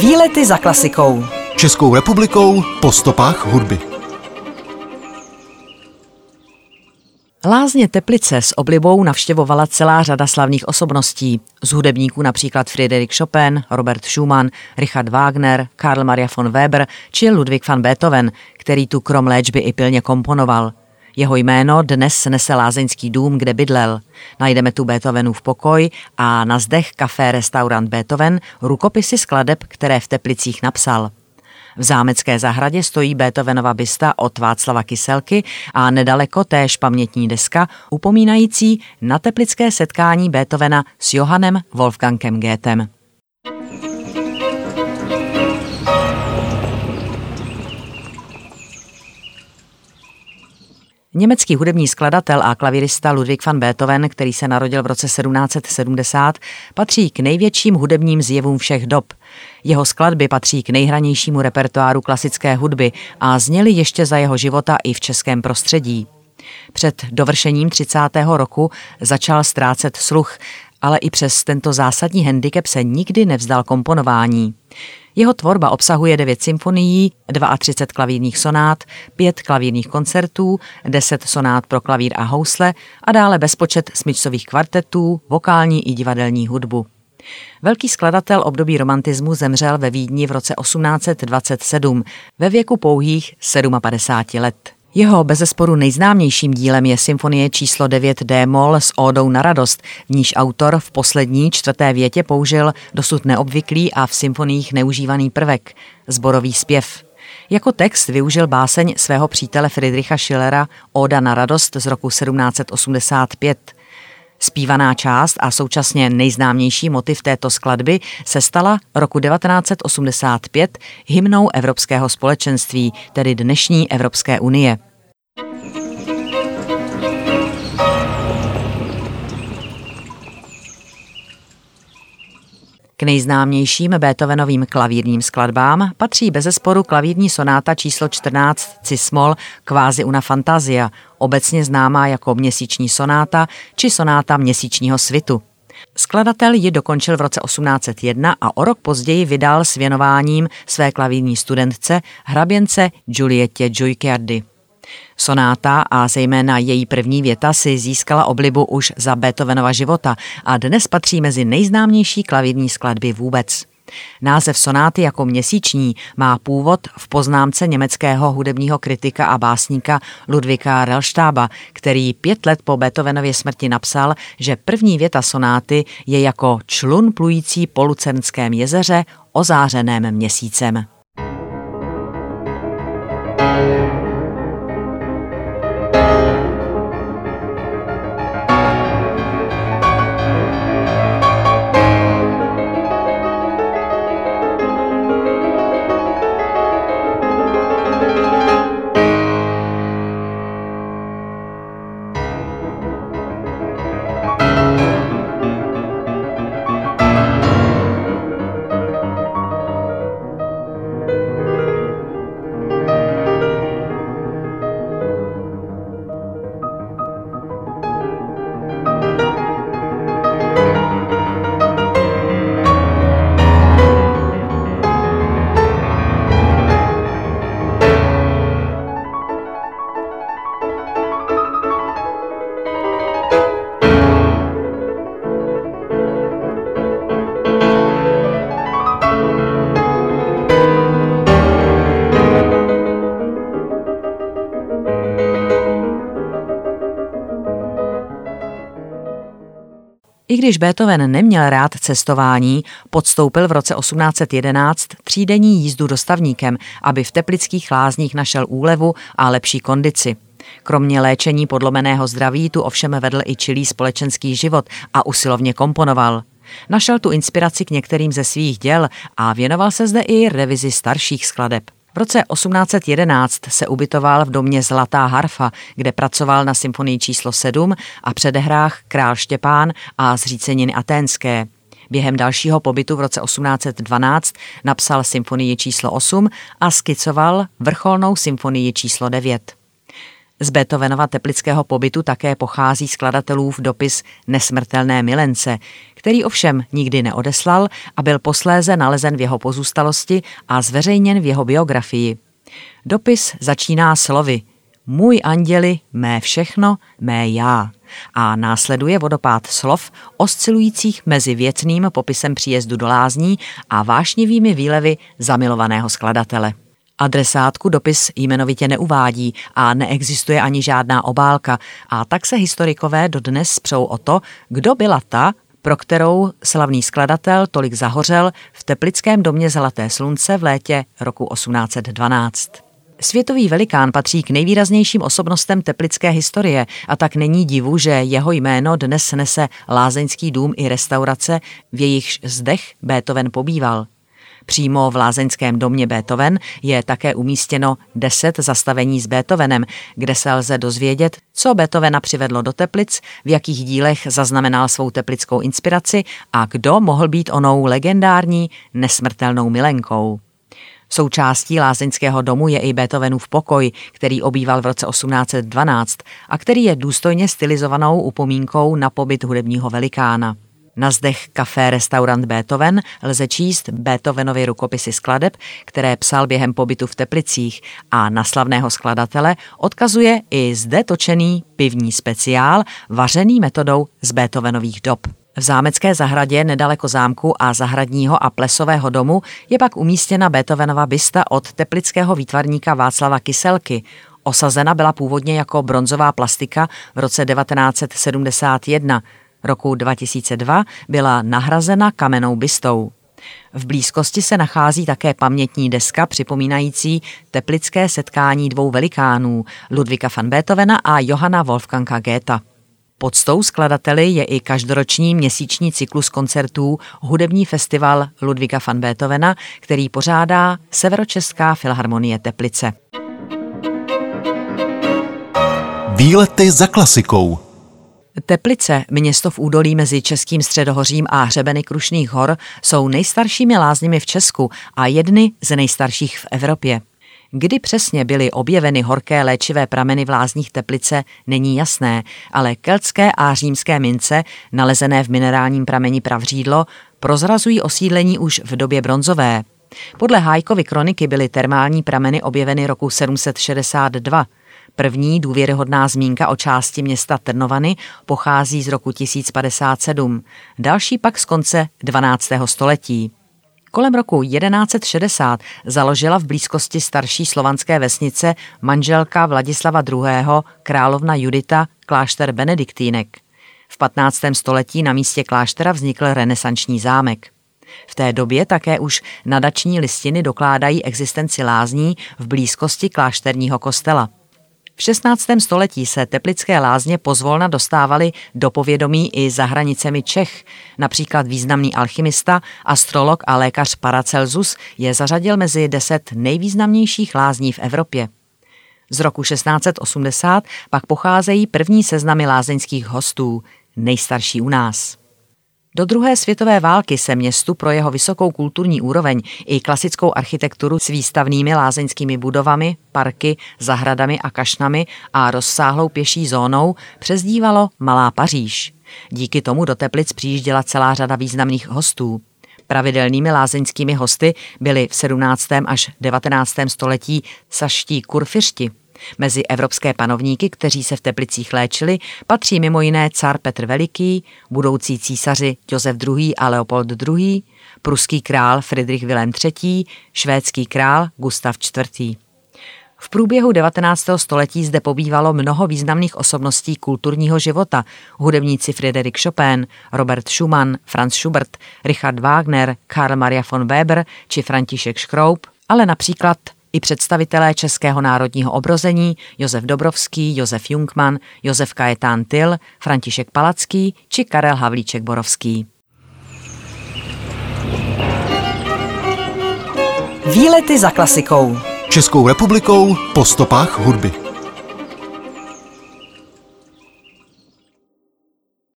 Výlety za klasikou. Českou republikou po stopách hudby. Lázně Teplice s oblibou navštěvovala celá řada slavných osobností. Z hudebníků například Friedrich Chopin, Robert Schumann, Richard Wagner, Karl Maria von Weber či Ludwig van Beethoven, který tu krom léčby i pilně komponoval. Jeho jméno dnes nese lázeňský dům, kde bydlel. Najdeme tu Beethovenův pokoj a na zdech kafé restaurant Beethoven rukopisy skladeb, které v Teplicích napsal. V zámecké zahradě stojí Beethovenova bysta od Václava Kyselky a nedaleko též pamětní deska upomínající na teplické setkání Beethovena s Johannem Wolfgangem Goethem. Německý hudební skladatel a klavirista Ludwig van Beethoven, který se narodil v roce 1770, patří k největším hudebním zjevům všech dob. Jeho skladby patří k nejhranějšímu repertoáru klasické hudby a zněly ještě za jeho života i v českém prostředí. Před dovršením 30. roku začal ztrácet sluch, ale i přes tento zásadní handicap se nikdy nevzdal komponování. Jeho tvorba obsahuje 9 symfonií, 32 klavírních sonát, 5 klavírních koncertů, 10 sonát pro klavír a housle a dále bezpočet smyčcových kvartetů, vokální i divadelní hudbu. Velký skladatel období romantismu zemřel ve Vídni v roce 1827 ve věku pouhých 57 let. Jeho bezesporu nejznámějším dílem je symfonie číslo 9 D-moll s ódou na radost, v níž autor v poslední čtvrté větě použil dosud neobvyklý a v symfoniích neužívaný prvek – zborový zpěv. Jako text využil báseň svého přítele Friedricha Schillera Óda na radost z roku 1785. Spívaná část a současně nejznámější motiv této skladby se stala roku 1985 hymnou Evropského společenství, tedy dnešní Evropské unie. K nejznámějším Beethovenovým klavírním skladbám patří bezesporu klavírní sonáta číslo 14 Cismol Kvázi una Fantasia, obecně známá jako měsíční sonáta či sonáta měsíčního svitu. Skladatel ji dokončil v roce 1801 a o rok později vydal s věnováním své klavírní studentce, hraběnce Giuliette Giuicardi. Sonáta a zejména její první věta si získala oblibu už za Beethovenova života a dnes patří mezi nejznámější klavírní skladby vůbec. Název sonáty jako měsíční má původ v poznámce německého hudebního kritika a básníka Ludvika Rellstába, který pět let po Beethovenově smrti napsal, že první věta sonáty je jako člun plující po Lucernském jezeře ozářeném měsícem. I když Beethoven neměl rád cestování, podstoupil v roce 1811 třídenní jízdu dostavníkem, aby v teplických lázních našel úlevu a lepší kondici. Kromě léčení podlomeného zdraví tu ovšem vedl i čilý společenský život a usilovně komponoval. Našel tu inspiraci k některým ze svých děl a věnoval se zde i revizi starších skladeb. V roce 1811 se ubytoval v domě Zlatá harfa, kde pracoval na symfonii číslo 7 a předehrách Král Štěpán a zříceniny aténské. Během dalšího pobytu v roce 1812 napsal symfonii číslo 8 a skicoval vrcholnou symfonii číslo 9. Z Beethovenova teplického pobytu také pochází skladatelův dopis Nesmrtelné milence, který ovšem nikdy neodeslal a byl posléze nalezen v jeho pozůstalosti a zveřejněn v jeho biografii. Dopis začíná slovy Můj anděli, mé všechno, mé já a následuje vodopád slov oscilujících mezi věcným popisem příjezdu do lázní a vášnivými výlevy zamilovaného skladatele. Adresátku dopis jmenovitě neuvádí a neexistuje ani žádná obálka a tak se historikové dodnes přou o to, kdo byla ta, pro kterou slavný skladatel tolik zahořel v teplickém domě Zlaté slunce v létě roku 1812. Světový velikán patří k nejvýraznějším osobnostem teplické historie a tak není divu, že jeho jméno dnes nese lázeňský dům i restaurace, v jejichž zdech Beethoven pobýval. Přímo v lázeňském domě Beethoven je také umístěno deset zastavení s Beethovenem, kde se lze dozvědět, co Beethovena přivedlo do Teplic, v jakých dílech zaznamenal svou teplickou inspiraci a kdo mohl být onou legendární nesmrtelnou milenkou. Součástí lázeňského domu je i Beethovenův pokoj, který obýval v roce 1812 a který je důstojně stylizovanou upomínkou na pobyt hudebního velikána. Na zdech kafé restaurant Beethoven lze číst Beethovenovy rukopisy skladeb, které psal během pobytu v Teplicích a na slavného skladatele odkazuje i zde točený pivní speciál vařený metodou z Beethovenových dob. V zámecké zahradě nedaleko zámku a zahradního a plesového domu je pak umístěna Beethovenova bysta od teplického výtvarníka Václava Kyselky. Osazena byla původně jako bronzová plastika v roce 1971 roku 2002 byla nahrazena kamennou bystou. V blízkosti se nachází také pamětní deska připomínající teplické setkání dvou velikánů, Ludvika van Beethovena a Johanna Wolfganga Goetha. Podstou skladateli je i každoroční měsíční cyklus koncertů Hudební festival Ludvika van Beethovena, který pořádá Severočeská filharmonie Teplice. Výlety za klasikou. Teplice, město v údolí mezi Českým středohořím a hřebeny Krušných hor, jsou nejstaršími lázněmi v Česku a jedny z nejstarších v Evropě. Kdy přesně byly objeveny horké léčivé prameny v lázních Teplice, není jasné, ale keltské a římské mince, nalezené v minerálním prameni Pravřídlo, prozrazují osídlení už v době bronzové. Podle Hájkovy kroniky byly termální prameny objeveny roku 762, První důvěryhodná zmínka o části města Trnovany pochází z roku 1057, další pak z konce 12. století. Kolem roku 1160 založila v blízkosti starší slovanské vesnice manželka Vladislava II. královna Judita klášter Benediktínek. V 15. století na místě kláštera vznikl renesanční zámek. V té době také už nadační listiny dokládají existenci lázní v blízkosti klášterního kostela. V 16. století se teplické lázně pozvolna dostávaly do povědomí i za hranicemi Čech. Například významný alchymista, astrolog a lékař Paracelsus je zařadil mezi deset nejvýznamnějších lázní v Evropě. Z roku 1680 pak pocházejí první seznamy lázeňských hostů, nejstarší u nás. Do druhé světové války se městu pro jeho vysokou kulturní úroveň i klasickou architekturu s výstavnými lázeňskými budovami, parky, zahradami a kašnami a rozsáhlou pěší zónou přezdívalo Malá Paříž. Díky tomu do Teplic přijížděla celá řada významných hostů. Pravidelnými lázeňskými hosty byli v 17. až 19. století saští kurfiřti, Mezi evropské panovníky, kteří se v Teplicích léčili, patří mimo jiné car Petr Veliký, budoucí císaři Josef II. a Leopold II., pruský král Friedrich Wilhelm III., švédský král Gustav IV. V průběhu 19. století zde pobývalo mnoho významných osobností kulturního života. Hudebníci Friedrich Chopin, Robert Schumann, Franz Schubert, Richard Wagner, Karl Maria von Weber či František Schraub, ale například i představitelé Českého národního obrození Josef Dobrovský, Josef Jungmann, Josef Kajetán Tyl, František Palacký či Karel Havlíček Borovský. Výlety za klasikou. Českou republikou po stopách hudby.